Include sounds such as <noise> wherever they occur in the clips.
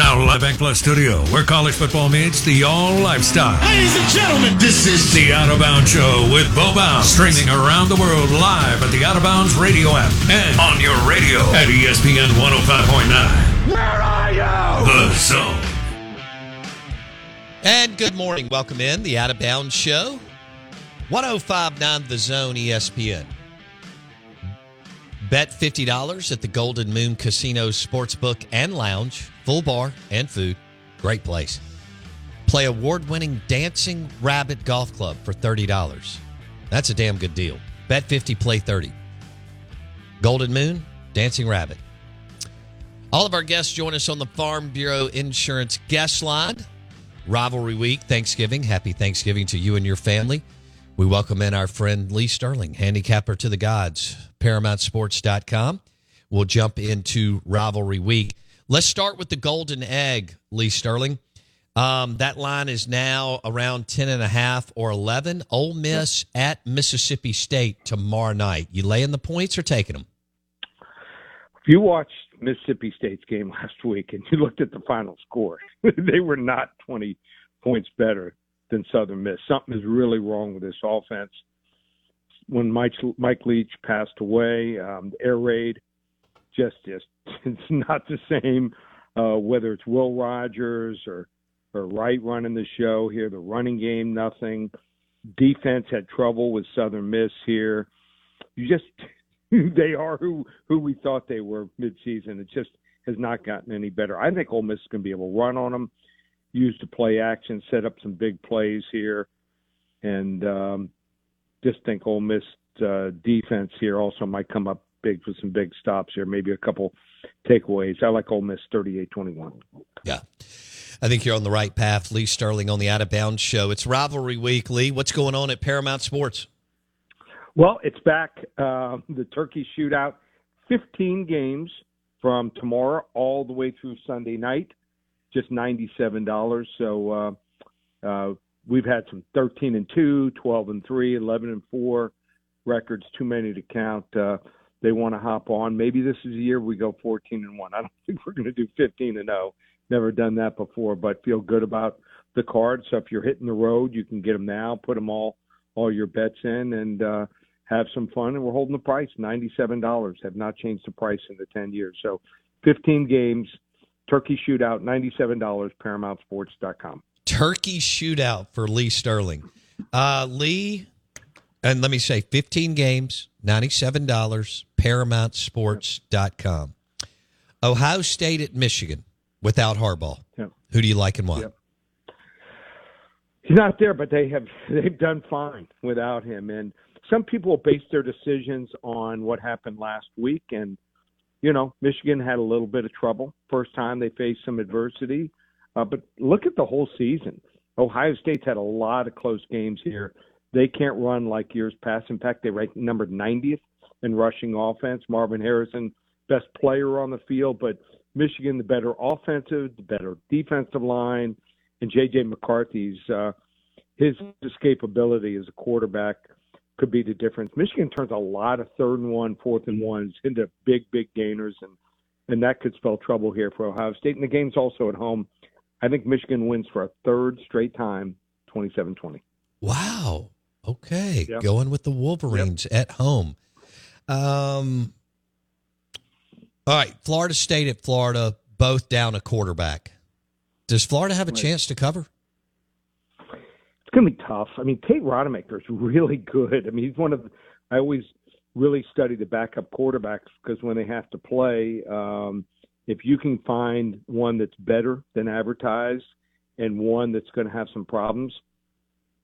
Now, Live BankPlus Studio, where college football meets the all lifestyle. Ladies and gentlemen, This is the Out of Bounds Show with Bo Bounds, streaming around the world live at the Out of Bounds radio app and on your radio at ESPN 105.9. where are you? The Zone. And good morning. Welcome in the Out of Bounds Show. 1059 The Zone ESPN. Bet $50 at the Golden Moon Casino Sportsbook and Lounge. Full bar and food. Great place. Play award winning Dancing Rabbit Golf Club for $30. That's a damn good deal. Bet 50, play 30. Golden Moon, Dancing Rabbit. All of our guests join us on the Farm Bureau Insurance guest line. Rivalry week, Thanksgiving. Happy Thanksgiving to you and your family. We welcome in our friend Lee Sterling, handicapper to the gods, ParamountSports.com. We'll jump into rivalry week. Let's start with the Golden Egg, Lee Sterling. Um, that line is now around 10 and a half or 11. Ole Miss at Mississippi State tomorrow night. You laying the points or taking them? If you watched Mississippi State's game <laughs> last week and you looked at the final score, <laughs> they were not 20 points better than Southern Miss. Something is really wrong with this offense. When Mike, Mike Leach passed away, um, the air raid just just <laughs> it's not the same. Uh, whether it's Will Rogers or or Wright running the show here, the running game nothing. Defense had trouble with Southern Miss here. You just <laughs> they are who who we thought they were midseason. It just has not gotten any better. I think Ole Miss is going to be able to run on them, use to play action, set up some big plays here, and um, just think Ole Miss uh, defense here also might come up big for some big stops here, maybe a couple takeaways. I like Ole Miss 38-21. Yeah. I think you're on the right path. Lee Sterling on the Out of Bounds show. It's rivalry week, Lee. What's going on at Paramount Sports? Well, it's back. Uh, the Turkey Shootout, 15 games from tomorrow all the way through Sunday night, just $97. So uh, uh, we've had some 13 and 2, 12 and 3, 11 and 4 records, too many to count. Uh, they want to hop on. Maybe this is a year we go 14 and 1. <laughs> I don't think we're going to do 15 and 0. Never done that before, but feel good about the card. So if you're hitting the road, you can get them now, put them all all your bets in, and uh, have some fun. And we're holding the price ninety-seven dollars. Have not changed the price in the ten years. So, fifteen games, turkey shootout, ninety-seven dollars. ParamountSports.com. Turkey shootout for Lee Sterling. Uh, Lee, and let me say 15 games, $97, ParamountSports.com. Ohio State at Michigan without Harbaugh. Yep. Who do you like and why? Yep. He's not there, but they have <laughs> they've done fine without him. And some people base their decisions on what happened last week. And you know, Michigan had a little bit of trouble first time they faced some adversity. Uh, but look at the whole season. Ohio State's had a lot of close games here. They can't run like years past. In fact, they ranked number 90th in rushing offense. Marvin Harrison, best player on the field, but Michigan, the better offensive, the better defensive line, and J.J. McCarthy's uh, his escapability as a quarterback could be the difference. Michigan turns a lot of third and one, fourth and ones into big, big gainers, and and that could spell trouble here for Ohio State. And the game's also at home. I think Michigan wins for a third straight time, 27-20. Wow. Okay. Yep. Going with the Wolverines at home. Um, all right. Florida State at Florida, both down a quarterback. Does Florida have a Right. chance to cover? It's going to be tough. I mean, Tate Rodemaker's really good. I mean, he's one of the, I always really study the backup quarterbacks because when they have to play, um, if you can find one that's better than advertised and one that's going to have some problems,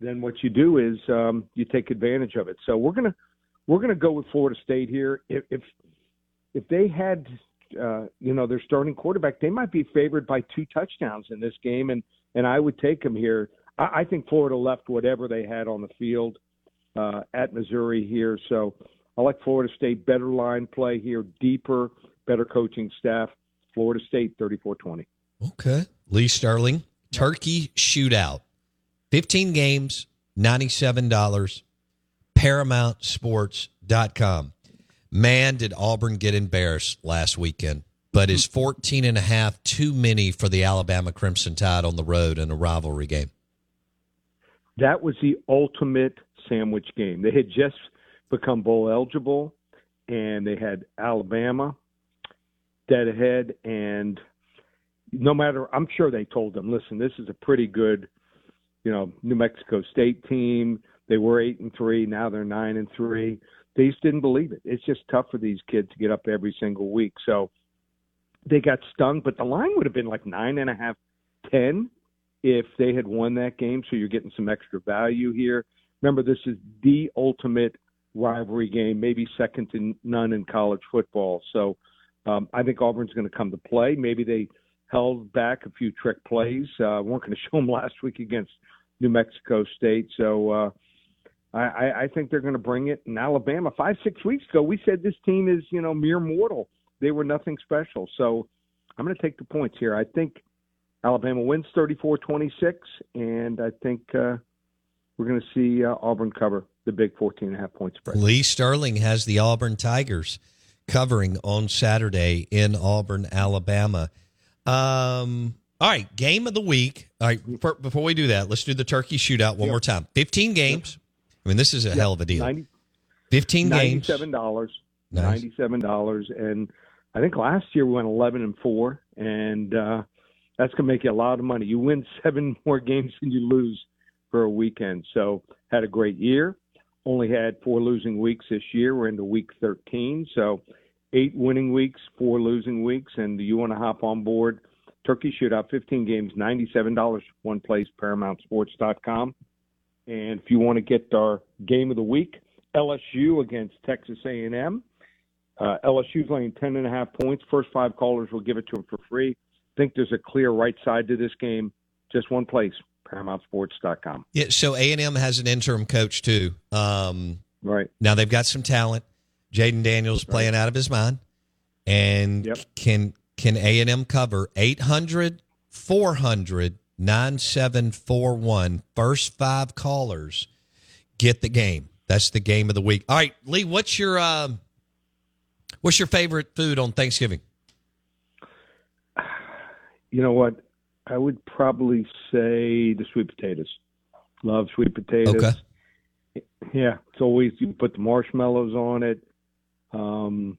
then what you do is um, you take advantage of it. So we're gonna we're gonna go with Florida State here. If if, if they had uh, you know their starting quarterback, they might be favored by two touchdowns in this game, and and I would take them here. I, I think Florida left whatever they had on the field uh, at Missouri here, so I like Florida State. Better line play here, deeper, better coaching staff. Florida State, 34-20. Okay. Lee Sterling, Turkey Shootout. 15 games, $97. ParamountSports.com. Man, did Auburn get embarrassed last weekend. But is 14 and a half too many for the Alabama Crimson Tide on the road in a rivalry game? That was the ultimate sandwich game. They had just become bowl eligible, and they had Alabama dead ahead. And no matter, I'm sure they told them, listen, this is a pretty good, you know, New Mexico State team. They were eight and three, now they're nine and three. They just didn't believe it. It's just tough for these kids to get up every single week. So they got stung, but the line would have been like nine and a half, ten if they had won that game. So you're getting some extra value here. Remember, this is the ultimate rivalry game, maybe second to none in college football. So um, I think Auburn's going to come to play. Maybe they held back a few trick plays. Uh, weren't going <laughs> to show them last week against New Mexico State. So uh, I, I, think they're going to bring it. In Alabama, five six weeks ago, we said this team is you know mere mortal. They were nothing special. So I'm going to take the points here. I think Alabama wins 34-26, and I think uh, we're going to see uh, Auburn cover the big 14 and a half point spread. Lee Sterling has the Auburn Tigers covering on Saturday in Auburn, Alabama. Um, all right, game of the week. All right, for, before we do that, let's do the turkey shootout one more time. 15 games. I mean, this is a hell of a deal. 90, 15 games. Ninety-seven dollars. Nice. Ninety-seven dollars, and I think last year we went eleven and four, and uh, that's gonna make you a lot of money. You win <laughs> seven more games than you lose for a weekend. So had a great year. Only had four losing weeks this year. We're into week thirteen, so eight winning weeks, four losing weeks, and do you want to hop on board. Turkey Shootout, 15 games, $97, one place, ParamountSports.com. And if you want to get our game of the week, LSU against Texas A&M. Uh, LSU's laying 10 and a half points. First five callers will give it to them for free. Think there's a clear right side to this game. Just one place, ParamountSports.com. Yeah, so A and M has an interim coach too. Um, right now they've got some talent. Jayden Daniels playing out of his mind, and Yep. can can A and M cover 800 400 9741 First five callers get the game. That's the game of the week. All right, Lee, what's your um, what's your favorite food on Thanksgiving? You know what? I would probably say the sweet potatoes. Love sweet potatoes. Okay. Yeah, it's always you put the marshmallows on it. Um,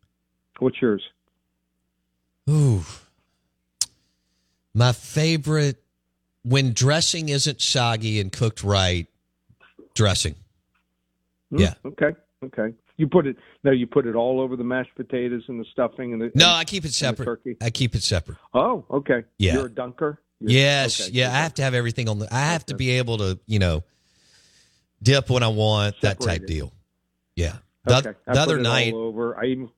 what's yours? Ooh. My favorite when dressing isn't soggy and cooked right, dressing. Hmm, Yeah. Okay. Okay. You put it no. You put it all over the mashed potatoes and the stuffing and the. No, and- I keep it separate. turkey. I keep it separate. Oh, okay. Yeah. You're a dunker. You're- Yes, okay. yeah. I have to have everything on the. I have to be able to, you know, dip when I want that type deal. Yeah. The, Okay. I the other put it night, all over. I even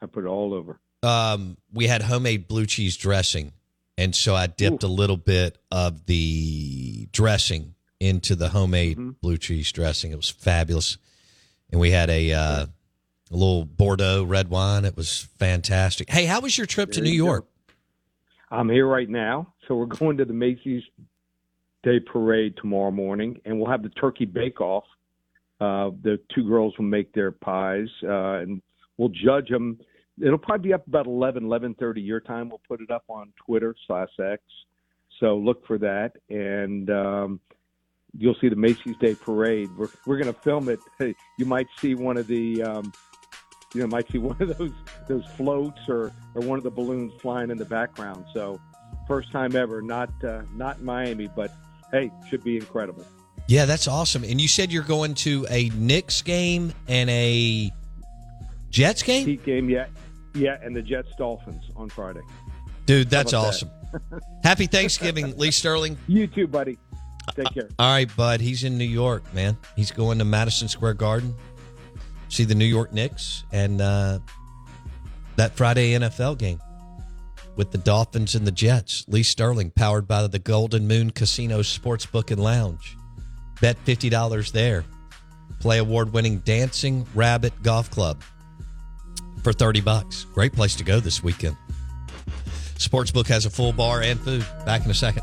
I put it all over. um, we had homemade blue cheese dressing, and so I dipped a little bit of the dressing into the homemade Mm-hmm. blue cheese dressing. It was fabulous, and we had a uh, A little Bordeaux red wine. It was fantastic. Hey, how was your trip to New you go. York? I'm here right now, so we're <laughs> going to the Macy's Day Parade tomorrow morning, and we'll have the turkey bake off. Uh, the two girls will make their pies, uh, and we'll judge them. It'll probably be up about 11, 11.30 your time. We'll put it up on Twitter slash X. So look for that, and um, you'll see the Macy's Day Parade. We're we're going to film it. You might see one of the, um, you know, might see <laughs> one of those those floats or or one of the balloons flying in the background. So first time ever, not uh, not Miami, but hey, should be incredible. Yeah, that's awesome. And you said you're going to a Knicks game and a Jets game? Heat game, yeah, yeah, and the Jets Dolphins on Friday. Dude, that's awesome. Happy Thanksgiving, Lee Sterling. <laughs> You too, buddy. Take care. All right, bud. He's in New York, man. He's going to Madison Square Garden, see the New York Knicks, and uh, that Friday NFL game with the Dolphins and the Jets. Lee Sterling, powered by the Golden Moon Casino Sportsbook and Lounge. Bet $50 there. Play award winning Dancing Rabbit Golf Club for 30 bucks. Great place to go this weekend. Sportsbook has a full bar and food. Back in a second.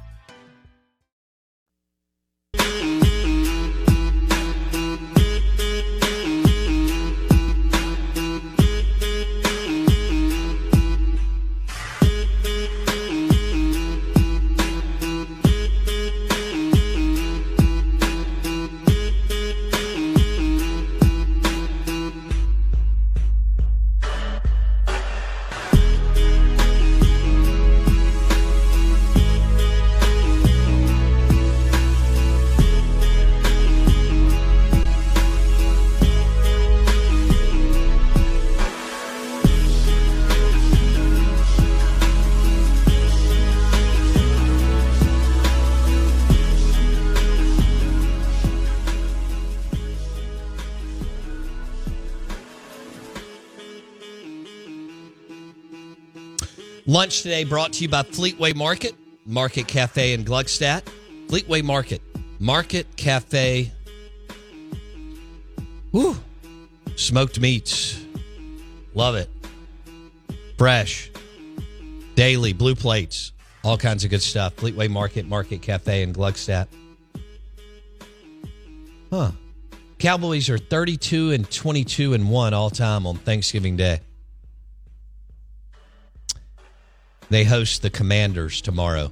Lunch today brought to you by Fleetway Market, Market Cafe in Gluckstadt. Fleetway Market, Market Cafe. Woo! Smoked meats. Love it. Fresh. Daily, blue plates. All kinds of good stuff. Fleetway Market, Market Cafe, and Gluckstadt. Huh. Cowboys are 32 and 22 and 1 all time on Thanksgiving Day. They host the Commanders tomorrow.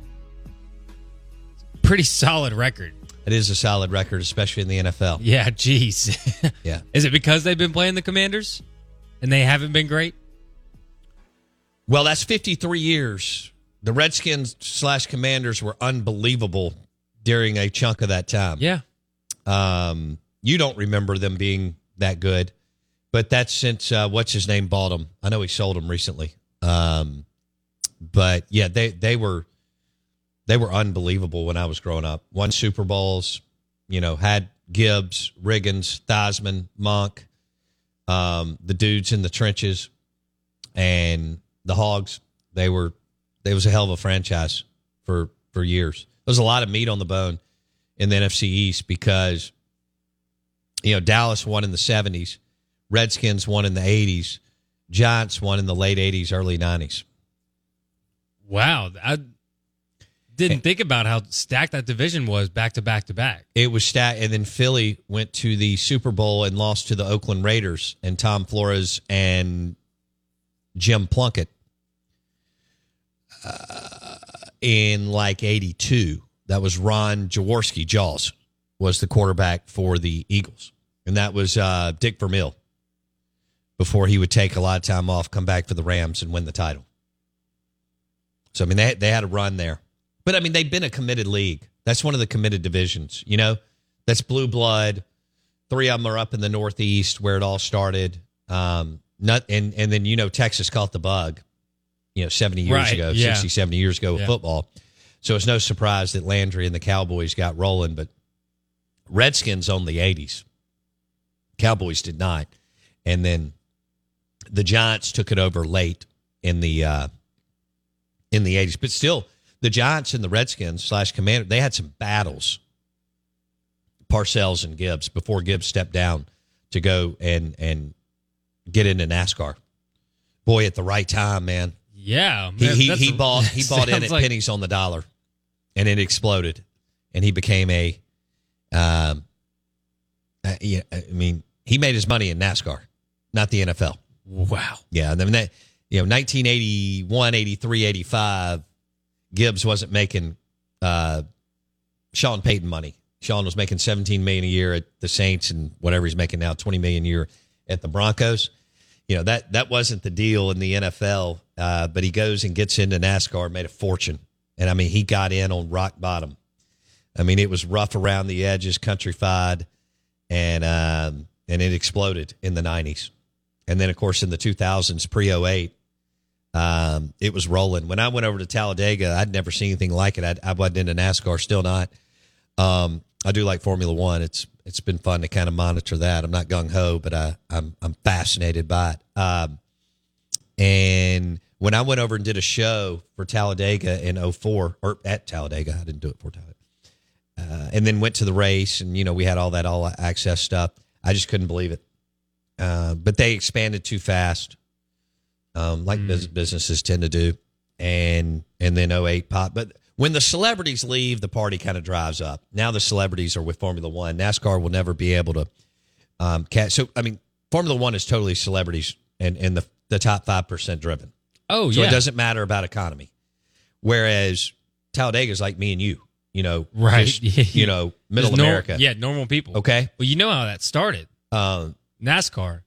Pretty solid record. It is a solid record, especially in the NFL. Yeah, geez. <laughs> Yeah. Is it because they've been playing the Commanders and they haven't been great? Well, that's 53 years. The Redskins slash Commanders were unbelievable during a chunk of that time. Yeah. Um, you don't remember them being that good, but that's since uh, what's his name bought them. I know he sold them recently. Um, but yeah, they they were they were unbelievable when I was growing up. Won Super Bowls, you know, had Gibbs, Riggins, Theismann, Monk, um, the dudes in the trenches, and the Hogs. They were they was a hell of a franchise for for years. There was a lot of meat on the bone in the NFC East because you know Dallas won in the seventies, Redskins won in the eighties, Giants won in the late eighties, early nineties. Wow. I didn't think about how stacked that division was back to back to back. It was stacked, and then Philly went to the Super Bowl and lost to the Oakland Raiders and Tom Flores and Jim Plunkett uh, in like '82. That was Ron Jaworski. Jaws was the quarterback for the Eagles, and that was uh, Dick Vermeil. Before he would take a lot of time off, come back for the Rams and win the title. So I mean, they they had a run there, but I mean, they've been a committed league. That's one of the committed divisions. You know, that's blue blood. Three of them are up in the Northeast where it all started. Um, not and and then you know Texas caught the bug. You know, seventy years Right, ago, yeah. 60, 70 years ago with Yeah. football. So it's no surprise that Landry and the Cowboys got rolling, but Redskins owned the eighties. Cowboys did not, and then the Giants took it over late in the uh, in the eighties. But still, the Giants and the Redskins slash Commander they had some battles. Parcells and Gibbs before Gibbs stepped down to go and and get into NASCAR. Boy, at the right time, man. Yeah. He man, he, he a- bought <laughs> he bought in at like- pennies on the dollar, and it exploded, and he became a, um, uh, yeah, I mean he made his money in NASCAR, not the NFL. Wow. Yeah, and then that you know 1981, 83, 85, Gibbs wasn't making uh, Sean Payton money. Sean was making 17 million a year at the Saints and whatever he's making now, 20 million a year at the Broncos. You know that that wasn't the deal in the NFL, uh, but he goes and gets into NASCAR, made a fortune, and I mean he got in on rock bottom. I mean it was rough around the edges, countrified, and um, and it exploded in the 90s. And then, of course, in the 2000s, pre 08, um, it was rolling. When I went over to Talladega, I'd never seen anything like it. I, I wasn't into NASCAR, still not. Um, I do like Formula One. It's it's been fun to kind of monitor that. I'm not gung ho, but I, I'm I'm fascinated by it. Um, and when I went over and did a show for Talladega in 04, or at Talladega, I didn't do it for Talladega, uh, and then went to the race, and you know we had all that all access stuff. I just couldn't believe it. Uh, but they expanded too fast, um, like bus- businesses tend to do, and and then 08 pop. But when the celebrities leave, the party kind of drives up. Now the celebrities are with Formula One. NASCAR will never be able to um, catch. So I mean, Formula One is totally celebrities and and the the top five percent driven. Oh, so yeah. it doesn't matter about economy. Whereas Talladega is like me and you, you know, Right. just, <laughs> you know, middle America. yeah, normal people. Okay. Well, you know how that started. Um, NASCAR.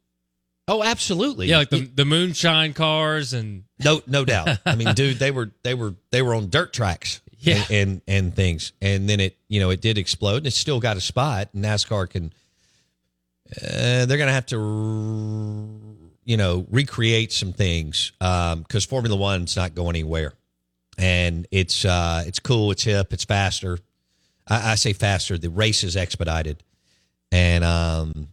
Oh, absolutely. Yeah, like the, the moonshine cars and No, no doubt. I mean, dude, they were they were they were on dirt tracks, <laughs> Yeah. and, and and things, and then it you know it did explode, and it's still got a spot. NASCAR can, uh, they're gonna have to, you know, recreate some things because Formula One's not going anywhere, and it's uh it's cool, it's hip, it's faster. I, I say faster. The race is expedited, and um,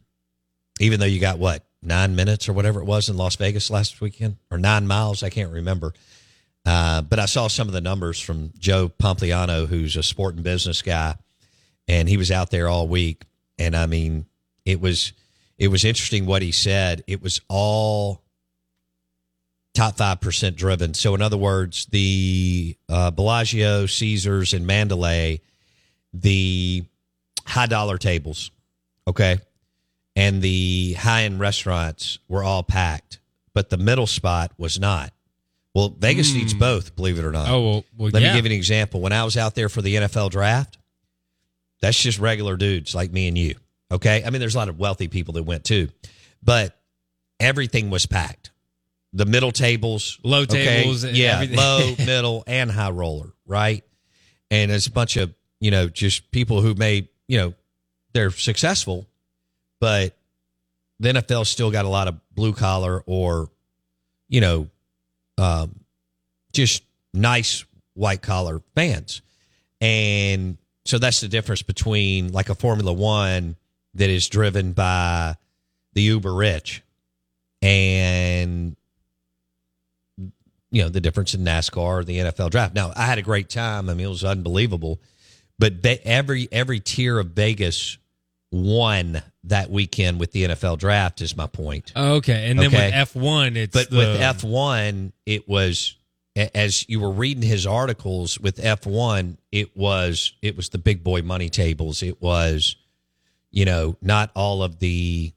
even though you got what nine minutes or whatever it was in Las Vegas last weekend, or nine miles, I can't remember. Uh, but I saw some of the numbers from Joe Pompliano, who's a sport and business guy, and he was out there all week. And I mean, it was it was interesting what he said. It was all top five percent driven. So in other words, the uh, Bellagio, Caesars, and Mandalay, the high dollar tables, okay, and the high end restaurants were all packed, but the middle spot was not. Well, Vegas needs hmm. both, believe it or not. Oh, well- well, let yeah. me give you an example. When I was out there for the NFL draft, that's just regular dudes like me and you. Okay. I mean, there's a lot of wealthy people that went too, but everything was packed. The middle tables, Low tables yeah, everything. low, <laughs> middle, and high roller, right? And it's a bunch of you know just people who may you know they're successful, but the NFL still got a lot of blue collar or you know um, just nice white collar fans. And so that's the difference between like a Formula One that is driven by the uber rich and you know the difference in NASCAR or the NFL draft. Now I had a great time. I mean it was unbelievable, but every every tier of Vegas won that weekend with the NFL draft. Is my point. Okay, and then Okay. with F one, it's But the, with F one, it was as you were reading his articles with F one, it was it was the big boy money tables. It was, you know, not all of the.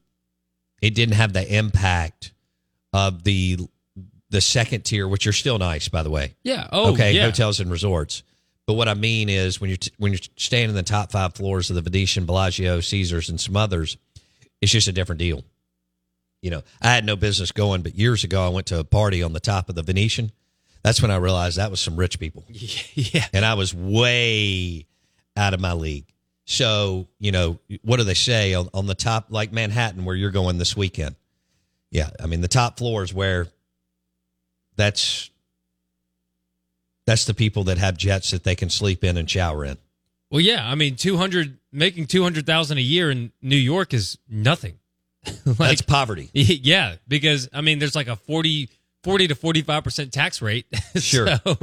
It didn't have the impact of the the second tier, which are still nice, by the way. Yeah. Oh, okay. yeah. Hotels and resorts. But what I mean is when you're t- when you're staying in the top five floors of the Venetian, Bellagio, Caesars, and some others, it's just a different deal. You know, I had no business going, but years ago I went to a party on the top of the Venetian. That's when I realized that was some rich people. <laughs> Yeah. And I was way out of my league. So, you know, what do they say on, on the top, like Manhattan, where you're going this weekend? Yeah. I mean, the top floors where that's that's the people that have jets that they can sleep in and shower in. Well, yeah. I mean, two hundred making two hundred thousand a year in New York is nothing. <laughs> That's poverty. <laughs> Yeah, because I mean, there's like a 40, 40 to forty five percent tax rate. <laughs> Sure. so,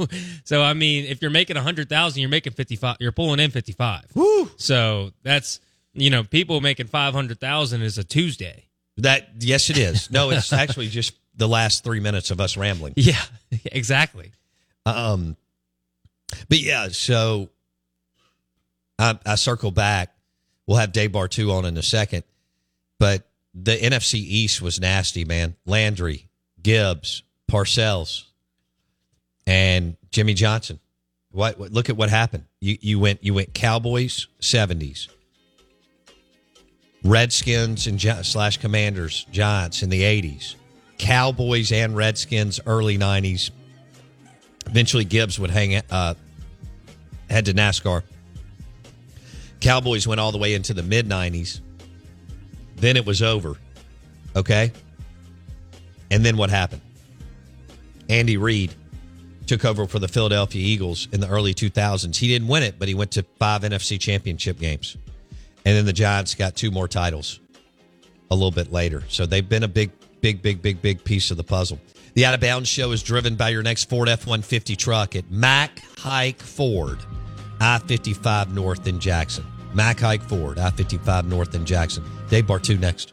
so I mean, if you're making a hundred thousand, you're making fifty five. You're pulling in fifty five. Woo. So that's you know, people making five hundred thousand is a Tuesday. That yes, it is. No, it's actually just the last three minutes of us rambling. Yeah, exactly. Um, but yeah, so I, I circle back. We'll have Dave Bartoo on in a second, but the NFC East was nasty, man. Landry, Gibbs, Parcells, and Jimmy Johnson. What, what? Look at what happened. You you went you went Cowboys seventies, Redskins and slash Commanders Giants in the eighties, Cowboys and Redskins early nineties. Eventually, Gibbs would hang uh, head to NASCAR. Cowboys went all the way into the mid '90s. Then it was over. Okay. And then what happened? Andy Reid took over for the Philadelphia Eagles in the early 2000s. He didn't win it, but he went to five NFC championship games. And then the Giants got two more titles a little bit later. So they've been a big, big, big, big, big piece of the puzzle. The Out of Bounds show is driven by your next Ford F 150 truck at Mac Haik Ford, I 55 North in Jackson. Mac Haik Ford, I 55 North in Jackson. Dave Bartoo next.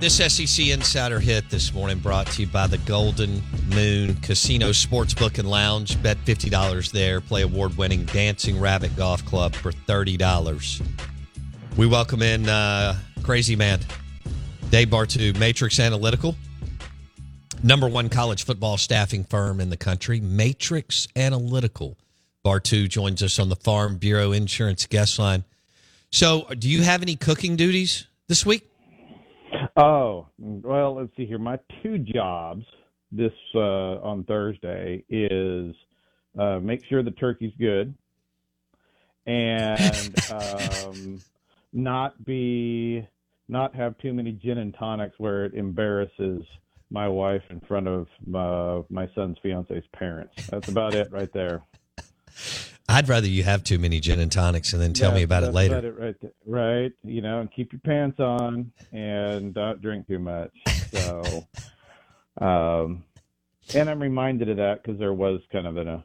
This SEC Insider Hit this morning brought to you by the Golden Moon Casino Sportsbook and Lounge. Bet $50 there. Play award winning Dancing Rabbit Golf Club for $30. We welcome in uh, Crazy Man, Dave Bartoo, Matrix Analytical, number one college football staffing firm in the country, Matrix Analytical. Bartoo joins us on the Farm Bureau Insurance guest line. So, do you have any cooking duties this week? Oh, well, let's see here. My two jobs this uh, on Thursday is uh, make sure the turkey's good and <laughs> um, not be not have too many gin and tonics where it embarrasses my wife in front of my, my son's fiance's parents. That's about it right there. I'd rather you have too many gin and tonics and then tell That's- me about it later. about it right, there. right. You know, and keep your pants on and don't drink too much. So, <laughs> um, and I'm reminded of that because there was kind of an uh,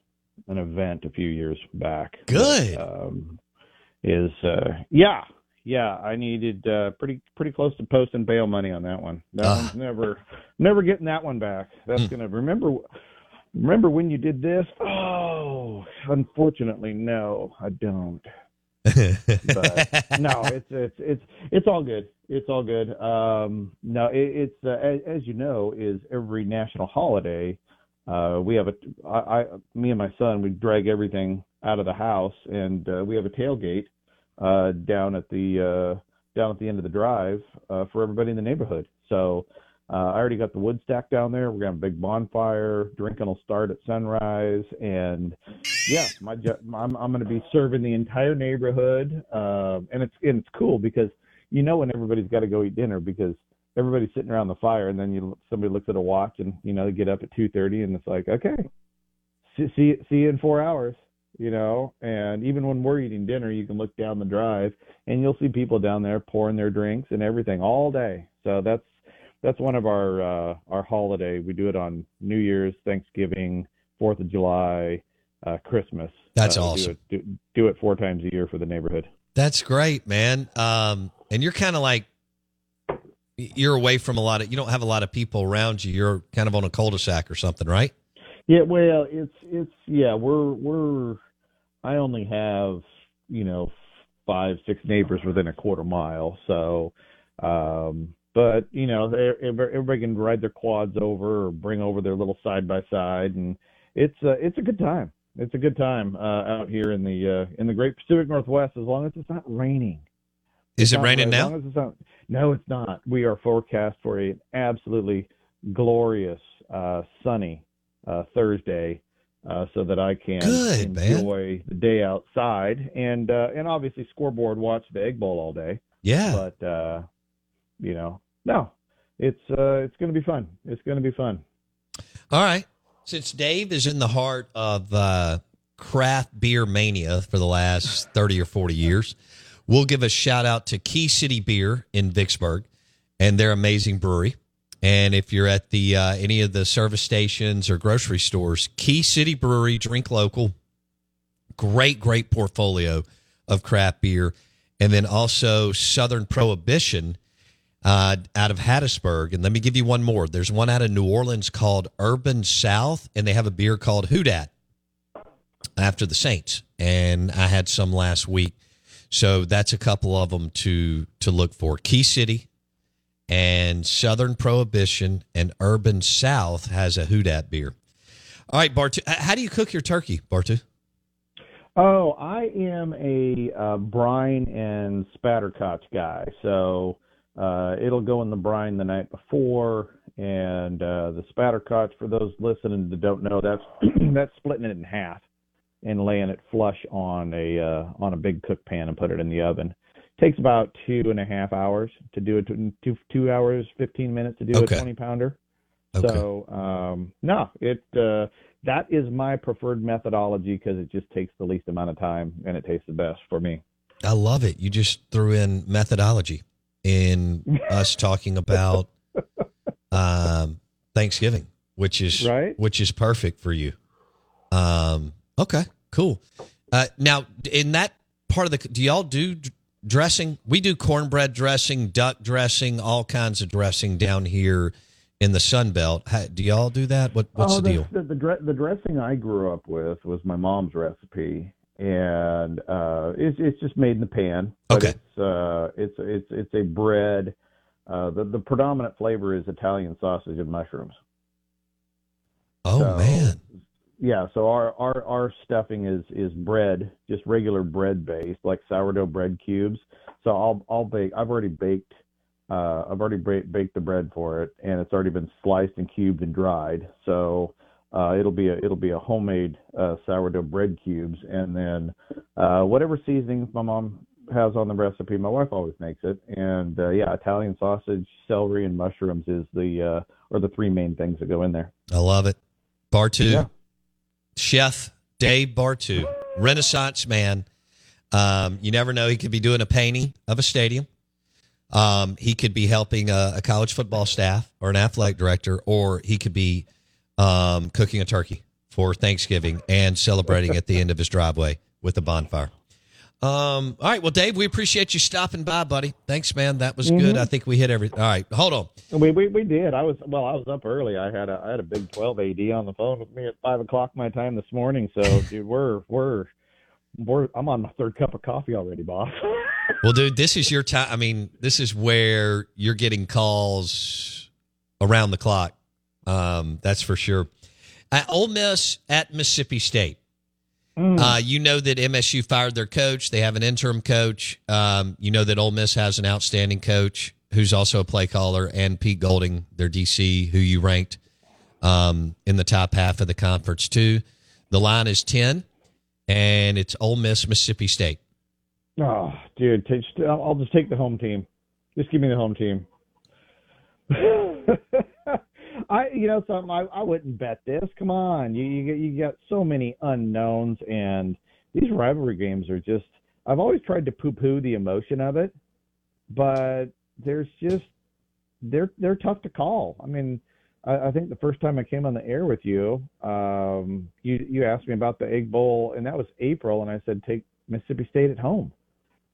an event a few years back. Good. that, um, is uh, yeah, yeah. I needed uh, pretty pretty close to posting bail money on that one. That Ah. one's never never getting that one back. That's Hmm. gonna remember. Remember when you did this? Oh, unfortunately, no, I don't. but no, <laughs> it's it's it's it's all good. It's all good. Um, no, it, it's uh, as, as you know, is every national holiday. Uh, we have a I, I me and my son we drag everything out of the house and uh, we have a tailgate uh, down at the uh, down at the end of the drive uh, for everybody in the neighborhood. So uh, I already got the wood stack down there. We're gonna have a big bonfire. Drinking will start at sunrise, and yeah, my I'm I'm gonna be serving the entire neighborhood, um, and it's and it's cool because you know when everybody's got to go eat dinner because everybody's sitting around the fire, and then you somebody looks at a watch and you know they get up at two thirty, and it's like okay, see see see you in four hours, you know. And even when we're eating dinner, you can look down the drive and you'll see people down there pouring their drinks and everything all day. So that's that's one of our uh, our holiday. We do it on New Year's, Thanksgiving, Fourth of July, uh, Christmas. That's Uh, awesome. Do it, do, do it four times a year for the neighborhood. That's great, man. Um, and you're kind of like you're away from a lot of you don't have a lot of people around you. You're kind of on a cul-de-sac or something, right? Yeah, well, it's it's yeah, we're we're I only have, you know, five, six neighbors within a quarter mile. So um but, you know, they- everybody can ride their quads over or bring over their little side by side and it's uh, it's a good time. It's a good time uh out here in the uh in the great Pacific Northwest as long as it's not raining. Is it Not- raining now? it's not- no, it's not. We are forecast for an absolutely glorious uh, sunny uh, Thursday, uh, so that I can Good, man. enjoy the day outside and uh, and obviously scoreboard watch the Egg Bowl all day. Yeah. But uh, you know, no, it's uh, it's going to be fun. It's going to be fun. All right. Since Dave is in the heart of uh, craft beer mania for the last 30 or 40 years, we'll give a shout out to Key City Beer in Vicksburg and their amazing brewery. And if you're at the uh, any of the service stations or grocery stores, Key City Brewery, drink local. Great, great portfolio of craft beer. And then also Southern Prohibition uh, out of Hattiesburg. And let me give you one more. There's one out of New Orleans called Urban South, and they have a beer called Houdat after the Saints. And I had some last week. So that's a couple of them to to look for. Key City and Southern Prohibition and Urban South has a Houdat beer. All right, Bartoo, how do you cook your turkey, Bartoo? Oh, I am a uh, brine and spatchcock guy. So uh, it'll go in the brine the night before, and uh, the spatchcock. For those listening that don't know, that's <clears throat> that's splitting it in half and laying it flush on a uh, on a big cook pan and put it in the oven. takes about two and a half hours to do it. Two two hours fifteen minutes to do Okay. a twenty pounder. Okay. So um, no, it uh, that is my preferred methodology because it just takes the least amount of time and it tastes the best for me. I love it. You just threw in methodology in <laughs> us talking about um, Thanksgiving, which is Right. which is perfect for you. Um, okay, cool. Uh, now, in that part of the, do y'all do dressing? We do cornbread dressing, duck dressing, all kinds of dressing down here in the Sun Belt. How, do y'all do that? What, what's oh, the deal? The, the, the dressing I grew up with was my mom's recipe, and uh, it's it's just made in the pan. Okay. It's uh, it's it's it's a bread. Uh, the the predominant flavor is Italian sausage and mushrooms. Oh So- man, Yeah, so our, our our stuffing is is bread, just regular bread based, like sourdough bread cubes. So I'll I'll bake. I've already baked. Uh, I've already ba- baked the bread for it, and it's already been sliced and cubed and dried. So uh, it'll be a it'll be a homemade uh, sourdough bread cubes, and then uh, whatever seasonings my mom has on the recipe. My wife always makes it, and uh, yeah, Italian sausage, celery, and mushrooms is the uh, are the three main things that go in there. I love it. Bartoo, Yeah. Chef Dave Bartoo, Renaissance man. Um, you never know; he could be doing a painting of a stadium. Um, he could be helping a, a college football staff or an athletic director, or he could be um, cooking a turkey for Thanksgiving and celebrating at the end of his driveway with a bonfire. Um, all right, well, Dave, we appreciate you stopping by, buddy. Thanks, man. That was good. Mhm. I think we hit everything. All right, hold on. We, we we did. I was well. I was up early. I had a I had a big twelve AD on the phone with me at five o'clock my time this morning. So, <laughs> dude, we're we're we're I'm on my third cup of coffee already, boss. <laughs> Well, dude, this is your time. I mean, this is where you're getting calls around the clock. Um, that's for sure. At Ole Miss at Mississippi State. Uh, you know that MSU fired their coach. They have an interim coach. Um, you know that Ole Miss has an outstanding coach who's also a play caller, and Pete Golding, their DC, who you ranked um, in the top half of the conference too. The line is ten, and it's Ole Miss Mississippi State. Oh, dude, I'll just take the home team. Just give me the home team. <laughs> I, you know, something I, I wouldn't bet this. Come on, you you you got so many unknowns, and these rivalry games are just. I've always tried to poo-poo the emotion of it, but there's just they're they're tough to call. I mean, I, I think the first time I came on the air with you, um, you you asked me about the Egg Bowl, and that was April, and I said take Mississippi State at home.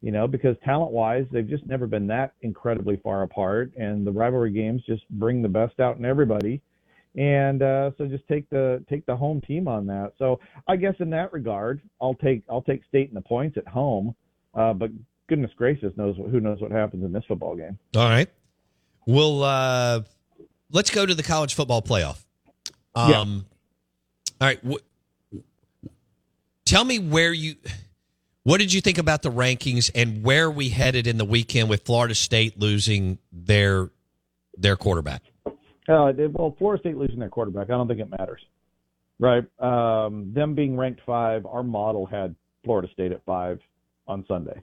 You know, because talent wise, they've just never been that incredibly far apart, and the rivalry games just bring the best out in everybody. And uh, so just take the take the home team on that. So I guess in that regard, I'll take I'll take State and the points at home. Uh, but goodness gracious knows who knows what happens in this football game. All right. Well, uh, let's go to the college football playoff. Um, Yeah. All right. Wh- tell me where you. What did you think about the rankings and where we headed in the weekend with Florida State losing their their quarterback? Uh, well, Florida State losing their quarterback, I don't think it matters, right? Um, them being ranked five, our model had Florida State at five on Sunday,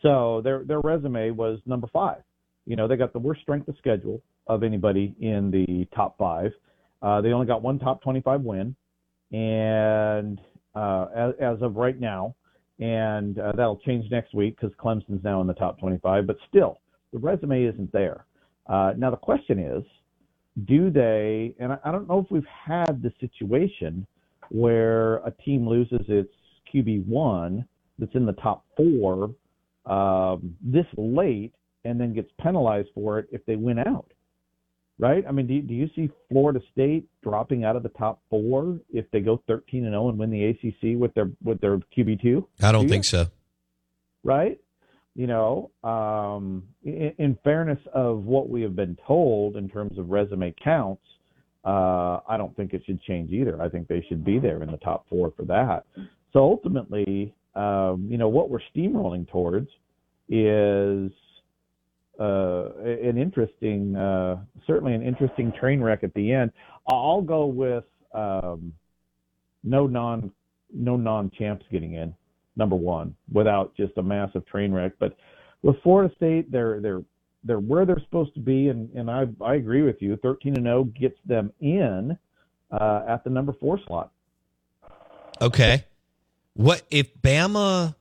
so their their resume was number five. You know, they got the worst strength of schedule of anybody in the top five. Uh, they only got one top twenty-five win, and uh, as, as of right now, and uh, that'll change next week because Clemson's now in the top twenty-five. But still, the resume isn't there. Uh, now the question is, do they? And I, I don't know if we've had the situation where a team loses its QB one that's in the top four um, this late and then gets penalized for it if they win out. Right? I mean, do you, do you see Florida State dropping out of the top four if they go 13 and 0 and win the ACC with their with their QB two? I don't Do think so. right? You know, um, in, in fairness of what we have been told in terms of resume counts, uh, I don't think it should change either. I think they should be there in the top four for that. So ultimately, um, you know, what we're steamrolling towards is uh, an interesting, uh, certainly an interesting train wreck at the end. I'll go with um, no non no non champs getting in number one without just a massive train wreck. But with Florida State, they're they're they're where they're supposed to be, and and I I agree with you. Thirteen and zero gets them in uh, at the number four slot. Okay. What if Bama?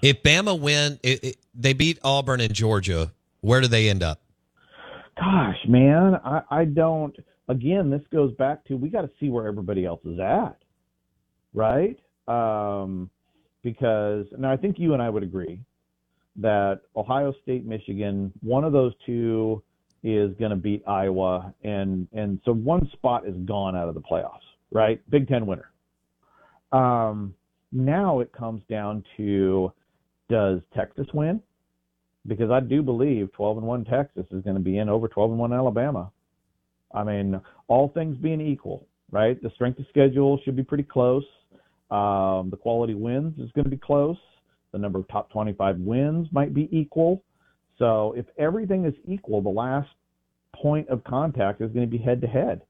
If Bama win, it, it, they beat Auburn and Georgia. Where do they end up? Gosh, man, I I don't. Again, this goes back to we got to see where everybody else is at, right? Um, because now I think you and I would agree that Ohio State, Michigan, one of those two is going to beat Iowa, and and so one spot is gone out of the playoffs, right? Big Ten winner. Um, now it comes down to does Texas win? Because I do believe 12 and 1 Texas is going to be in over 12 and 1 Alabama. I mean, all things being equal, right? The strength of schedule should be pretty close. Um, the quality wins is going to be close. The number of top 25 wins might be equal. So if everything is equal, the last point of contact is going to be head to head.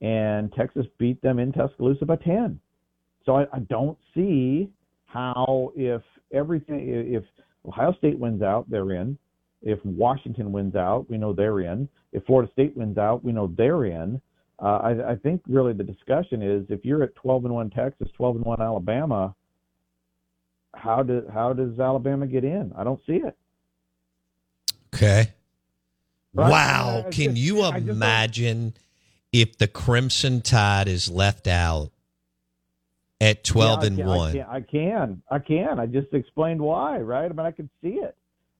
And Texas beat them in Tuscaloosa by 10. So I, I don't see how if everything if Ohio State wins out, they're in. If Washington wins out, we know they're in. If Florida State wins out, we know they're in. Uh, I, I think really the discussion is if you're at 12 and one Texas, 12 and one Alabama, how do how does Alabama get in? I don't see it. Okay. Right? Wow. Can just- you I just don't- imagine if the Crimson Tide is left out at 12 Yeah, and can- 1? I can, I can. I can. I just explained why, right? I mean, I can see it.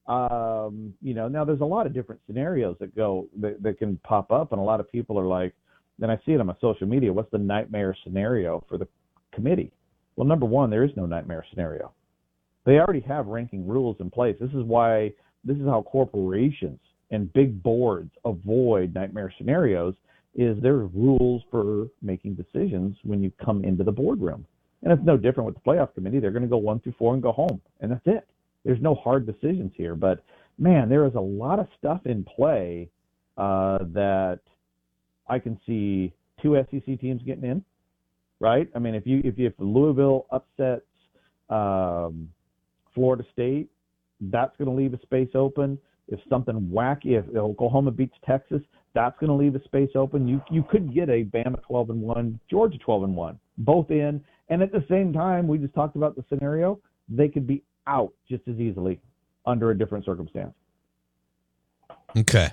Um, you know, now there's a lot of different scenarios that go that, that can pop up, and a lot of people are like, and I see it on my social media. What's the nightmare scenario for the committee? Well, number one, there is no nightmare scenario. They already have ranking rules in place. This is why this is how corporations and big boards avoid nightmare scenarios is there are rules for making decisions when you come into the boardroom. And it's no different with the playoff committee. They're going to go one through four and go home, and that's it. There's no hard decisions here. But man, there is a lot of stuff in play uh, that I can see two SEC teams getting in. Right? I mean, if you if if Louisville upsets um, Florida State, that's going to leave a space open. If something wacky, if Oklahoma beats Texas, that's going to leave a space open. You you could get a Bama 12 and one, Georgia 12 and one, both in, and at the same time, we just talked about the scenario. They could be out just as easily under a different circumstance. Okay.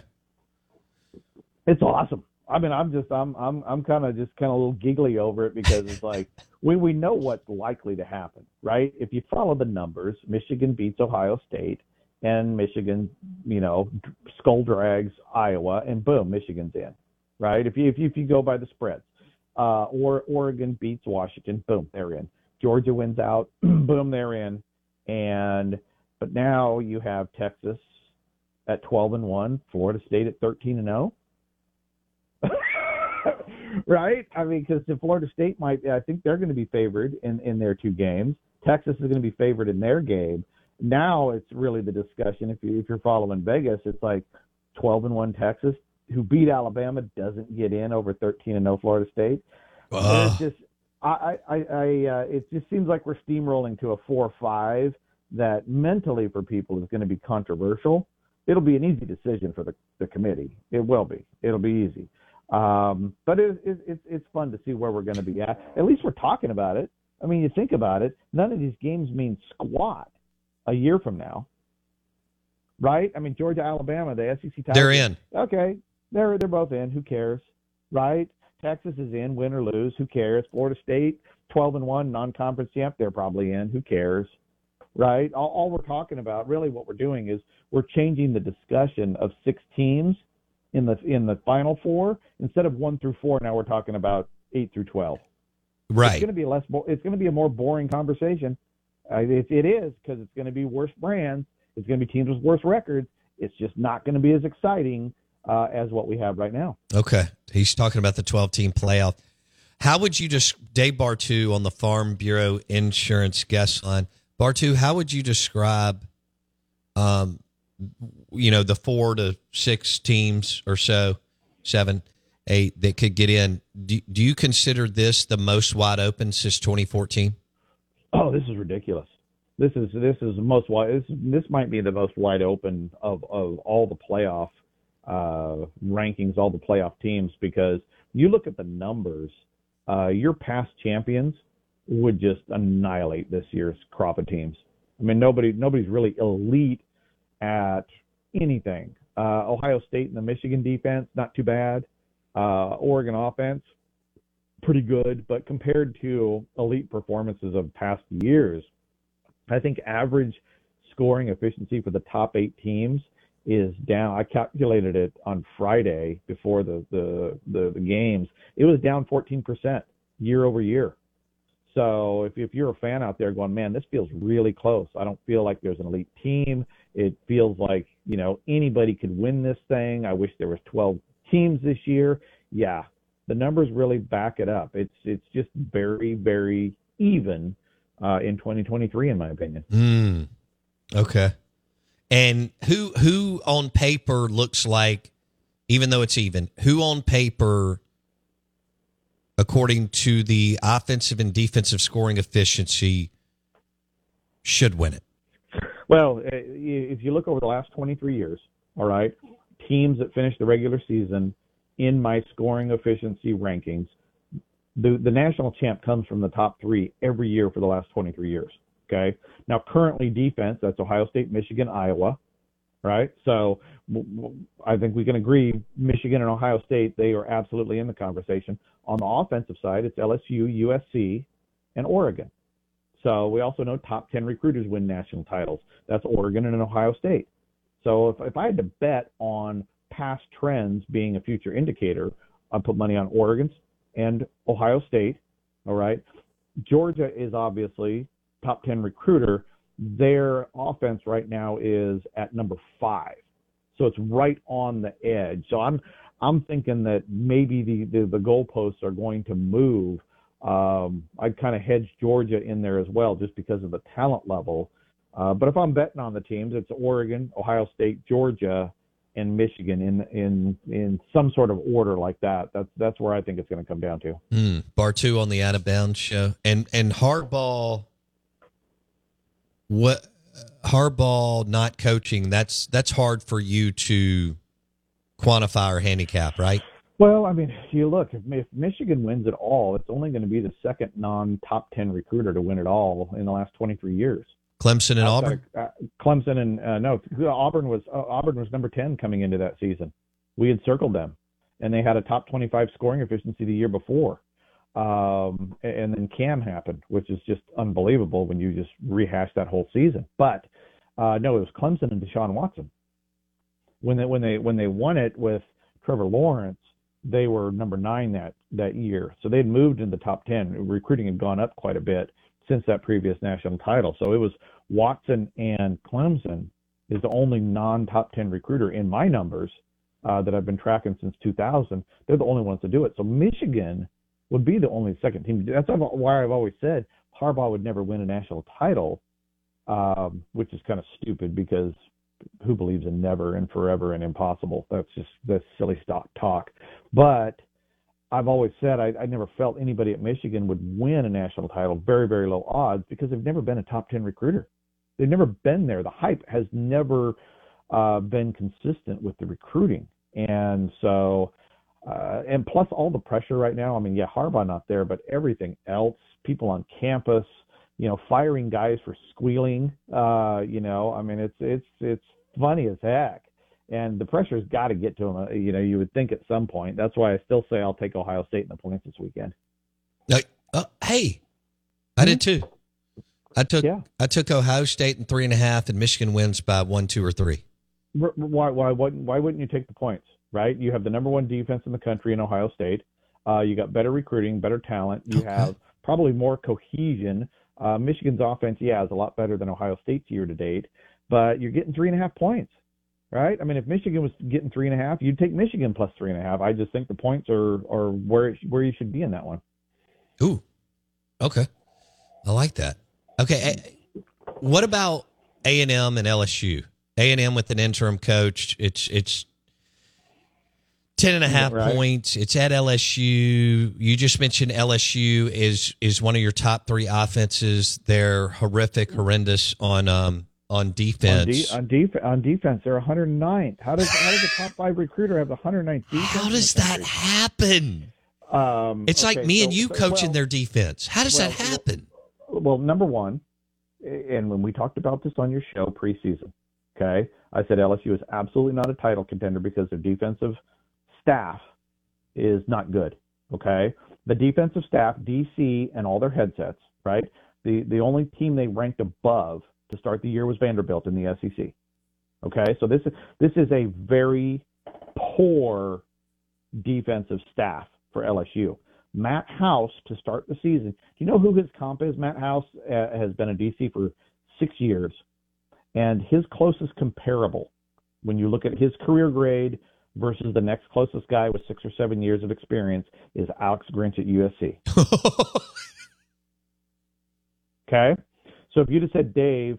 It's awesome. I mean, I'm just I'm I'm I'm kind of just kind of a little giggly over it because it's like <laughs> we we know what's likely to happen, right? If you follow the numbers, Michigan beats Ohio State, and Michigan, you know, skull drags Iowa, and boom, Michigan's in, right? If you if you, if you go by the spreads, uh, or Oregon beats Washington, boom, they're in. Georgia wins out, <clears throat> boom, they're in, and but now you have Texas at 12 and one, Florida State at 13 and oh. 0 <laughs> right? I mean, because the Florida State might, I think they're going to be favored in in their two games. Texas is going to be favored in their game. Now it's really the discussion. If you if you're following Vegas, it's like 12 and one Texas, who beat Alabama, doesn't get in over 13 and no Florida State. Ugh. It's just, I, I, I, uh, it just seems like we're steamrolling to a four five that mentally for people is going to be controversial. It'll be an easy decision for the, the committee. It will be. It'll be easy. Um, but it, it, it's it's fun to see where we're going to be at. At least we're talking about it. I mean, you think about it. None of these games mean squat a year from now, right? I mean, Georgia, Alabama, the SEC. Tigers, They're in. Okay, they're they're both in. Who cares, right? Texas is in, win or lose. Who cares? Florida State, twelve and one, non-conference champ. They're probably in. Who cares? Right? All, all we're talking about, really, what we're doing is we're changing the discussion of six teams in the in the final four instead of one through four. Now we're talking about eight through twelve. Right. It's going to be less. Bo- it's going to be a more boring conversation. It, it is because it's going to be worse brands. It's going to be teams with worse records. It's just not going to be as exciting uh, as what we have right now. Okay. He's talking about the 12 team playoff. How would you just, Dave Bartoo on the Farm Bureau Insurance guest line, Bartoo, how would you describe, um, you know, the four to six teams or so, seven, eight that could get in? Do, do you consider this the most wide open since 2014? Oh, this is ridiculous. This is this is the most wide. This this might be the most wide open of of all the playoff uh, rankings, all the playoff teams, because you look at the numbers. Uh, your past champions would just annihilate this year's crop of teams. I mean, nobody nobody's really elite at anything. Uh, Ohio State and the Michigan defense, not too bad. Uh, Oregon offense, pretty good, but compared to elite performances of past years, I think average scoring efficiency for the top eight teams is down. I calculated it on Friday before the the the, the games. It was down 14% year over year. So if, if you're a fan out there going, man, this feels really close. I don't feel like there's an elite team. It feels like, you know, anybody could win this thing. I wish there was 12 teams this year. Yeah, the numbers really back it up. It's it's just very very even uh, in 2023 in my opinion. Mm. Okay. And who who on paper looks like even though it's even, who on paper according to the offensive and defensive scoring efficiency, should win it? Well, uh, if you look over the last 23 years, all right, teams that finish the regular season in my scoring efficiency rankings, the, the national champ comes from the top three every year for the last 23 years. Okay. Now, currently, defense, that's Ohio State, Michigan, Iowa, right? So I think we can agree Michigan and Ohio State, they are absolutely in the conversation. On the offensive side, it's LSU, USC, and Oregon. So we also know top 10 recruiters win national titles. That's Oregon and Ohio State. So if, if I had to bet on past trends being a future indicator, I'd put money on Oregon and Ohio State. All right. Georgia is obviously top 10 recruiter. Their offense right now is at number five. So it's right on the edge. So I'm I'm thinking that maybe the the, the goalposts are going to move. Um, I'd kind of hedge Georgia in there as well, just because of the talent level. Uh, but if I'm betting on the teams, it's Oregon, Ohio State, Georgia, and Michigan in in in some sort of order like that. That's that's where I think it's going to come down to. Mm, Bartoo on the out of bounds show, and and hardball. What hardball not coaching? That's that's hard for you to quantify or handicap, right? Well, I mean, you look if, if Michigan wins it all, it's only going to be the second non-top ten recruiter to win it all in the last 23 years. Clemson and Auburn. uh, Clemson and uh, no, Auburn was uh, Auburn was number 10 coming into that season. We had circled them, and they had a top 25 scoring efficiency the year before. Um, and then Cam happened, which is just unbelievable when you just rehash that whole season. But uh, no, it was Clemson and Deshaun Watson. When they when they when they won it with Trevor Lawrence, they were number nine that that year. So they'd moved in the top ten. Recruiting had gone up quite a bit since that previous national title. So it was Watson and Clemson is the only non-top ten recruiter in my numbers uh, that I've been tracking since 2000. They're the only ones to do it. So Michigan would be the only second team. That's why I've always said Harbaugh would never win a national title, um, which is kind of stupid because who believes in never and forever and impossible? That's just that's silly stock talk. But I've always said I, I never felt anybody at Michigan would win a national title, very very low odds, because they've never been a top ten recruiter. They've never been there. The hype has never uh, been consistent with the recruiting, and so uh, and plus all the pressure right now. I mean, yeah, Harbaugh not there, but everything else, people on campus, you know, firing guys for squealing. Uh, you know, I mean, it's it's it's funny as heck, and the pressure's got to get to them. Uh, you know, you would think at some point. That's why I still say I'll take Ohio State in the points this weekend. Like, uh, hey, I did too. I took yeah. I took Ohio State in three and a half, and Michigan wins by one, two, or three. Why why why why wouldn't you take the points? right? You have the number one defense in the country in Ohio State. Uh, you got better recruiting, better talent. You okay. have probably more cohesion. Uh, Michigan's offense, yeah, is a lot better than Ohio State's year to date, but you're getting three and a half points, right? I mean, if Michigan was getting three and a half, you'd take Michigan plus three and a half. I just think the points are are where it, where you should be in that one. Ooh, okay, I like that. Okay, what about A and M and LSU? A and M with an interim coach. It's it's Ten and a half Right. points. It's at LSU. You just mentioned LSU is is one of your top three offenses. They're horrific, horrendous on um on On, defense. de- on, def- on defense, they're 109th. How does how does a top five recruiter have the 109th defense? How does that happen? Um, It's like okay, me and you so- coaching well- their defense. How does that well, happen? Well, number one, and when we talked about this on your show preseason, okay, I said LSU is absolutely not a title contender because their defensive staff is not good. Okay, the defensive staff, DC, and all their headsets, right? The the only team they ranked above to start the year was Vanderbilt in the SEC. Okay, so this is this is a very poor defensive staff for LSU. Matt House to start the season. Do you know who his comp is? Matt House uh, has been a DC for six years, and his closest comparable, when you look at his career grade versus the next closest guy with six or seven years of experience, is Alex Grinch at USC. <laughs> okay, so if you'd have said Dave,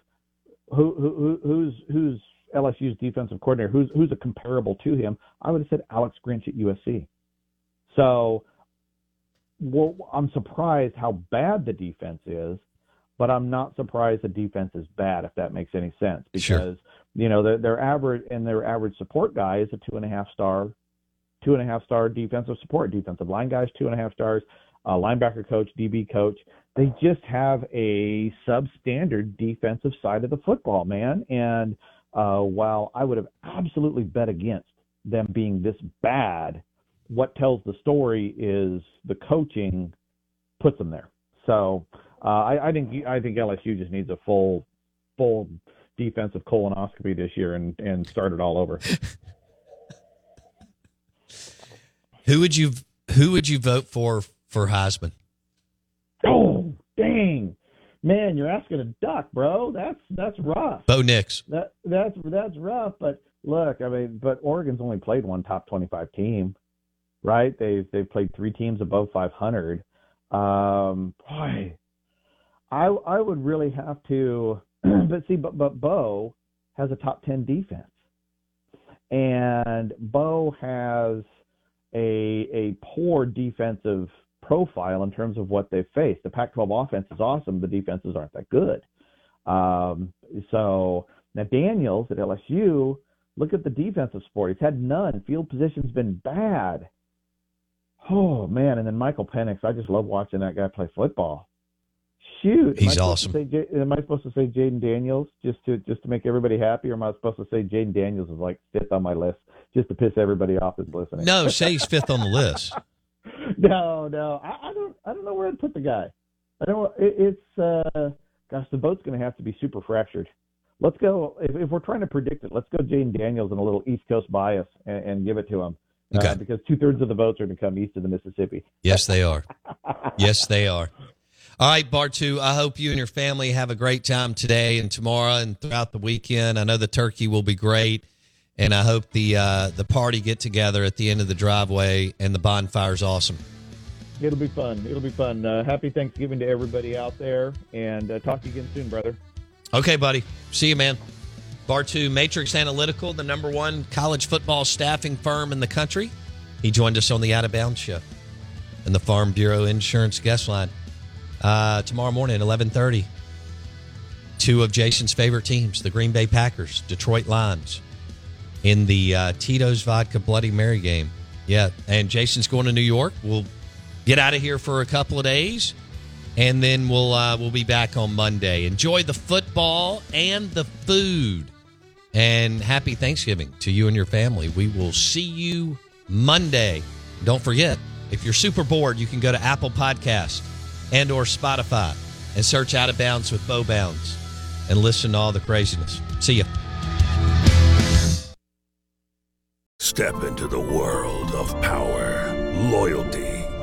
who, who who- who's who's LSU's defensive coordinator, who's who's a comparable to him, I would have said Alex Grinch at USC. So well, I'm surprised how bad the defense is, but I'm not surprised the defense is bad, if that makes any sense. Because Sure. you know their, their average and their average support guy is a two and a half star, two and a half star defensive support. Defensive line guys two and a half stars. Uh, linebacker coach, DB coach. They just have a substandard defensive side of the football, man. And uh, while I would have absolutely bet against them being this bad, what tells the story is the coaching puts them there. So uh, I, I think I think LSU just needs a full full defensive colonoscopy this year and and start it all over. <laughs> Who would you who would you vote for for Heisman? oh dang, man, you're asking a duck, bro. That's that's rough. Bo Nix. That that's that's rough. But look, I mean, but Oregon's only played one top twenty-five team, right? They've they've played three teams above five hundred. Um, boy, I I would really have to. <clears throat> but see, but but Bo has a top ten defense, and Bo has a a poor defensive profile in terms of what they face. The Pac-12 offense is awesome. The defenses aren't that good. Um, so now Daniels at LSU, look at the defensive support. He's had none. Field position's been bad. Oh man, and then Michael Penix. I just love watching that guy play football. Shoot, He's to awesome. say am I supposed to say Jayden Daniels just to just to make everybody happy, or am I supposed to say Jayden Daniels is like fifth on my list just to piss everybody off that's listening? No, say he's fifth on the list. <laughs> no, no. I, I don't. I don't know where to put the guy. I don't. It, it's. uh Gosh, the boat's going to have to be super fractured. Let's go. If, if we're trying to predict it, let's go Jayden Daniels and a little East Coast bias and, and give it to him. Okay. Uh, because two thirds of the votes are going to come east of the Mississippi. Yes, they are. <laughs> Yes, they are. All right, Bartoo, I hope you and your family have a great time today and tomorrow and throughout the weekend. I know the turkey will be great, and I hope the uh, the party get together at the end of the driveway and the bonfire's awesome. It'll be fun. It'll be fun. Uh, happy Thanksgiving to everybody out there, and uh, talk to you again soon, brother. Okay, buddy. See you, man. Bartoo Matrix Analytical, the number one college football staffing firm in the country. He joined us on the Out of Bounds show and the Farm Bureau Insurance guest line uh, tomorrow morning at eleven thirty. Two of Jason's favorite teams, the Green Bay Packers, Detroit Lions, in the uh, Tito's Vodka Bloody Mary game. Yeah, and Jason's going to New York. We'll get out of here for a couple of days and then we'll uh, we'll be back on Monday. Enjoy the football and the food, and happy Thanksgiving to you and your family. We will see you Monday. Don't forget, if you're super bored, you can go to Apple Podcast and or Spotify and search Out of Bounds with Bo Bounds and listen to all the craziness. See ya. Step into the world of power, loyalty,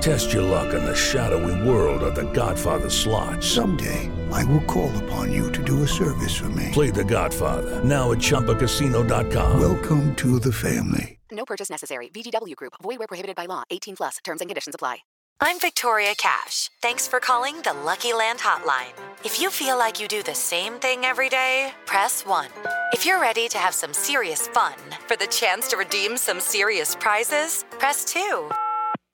Test your luck in the shadowy world of The Godfather slot. Someday, I will call upon you to do a service for me. Play The Godfather now at ChumbaCasino.com. Welcome to the family. No purchase necessary. VGW Group. Void where prohibited by law. 18 plus. Terms and conditions apply. I'm Victoria Cash. Thanks for calling the Lucky Land Hotline. If you feel like you do the same thing every day, press 1. If you're ready to have some serious fun for the chance to redeem some serious prizes, press 2.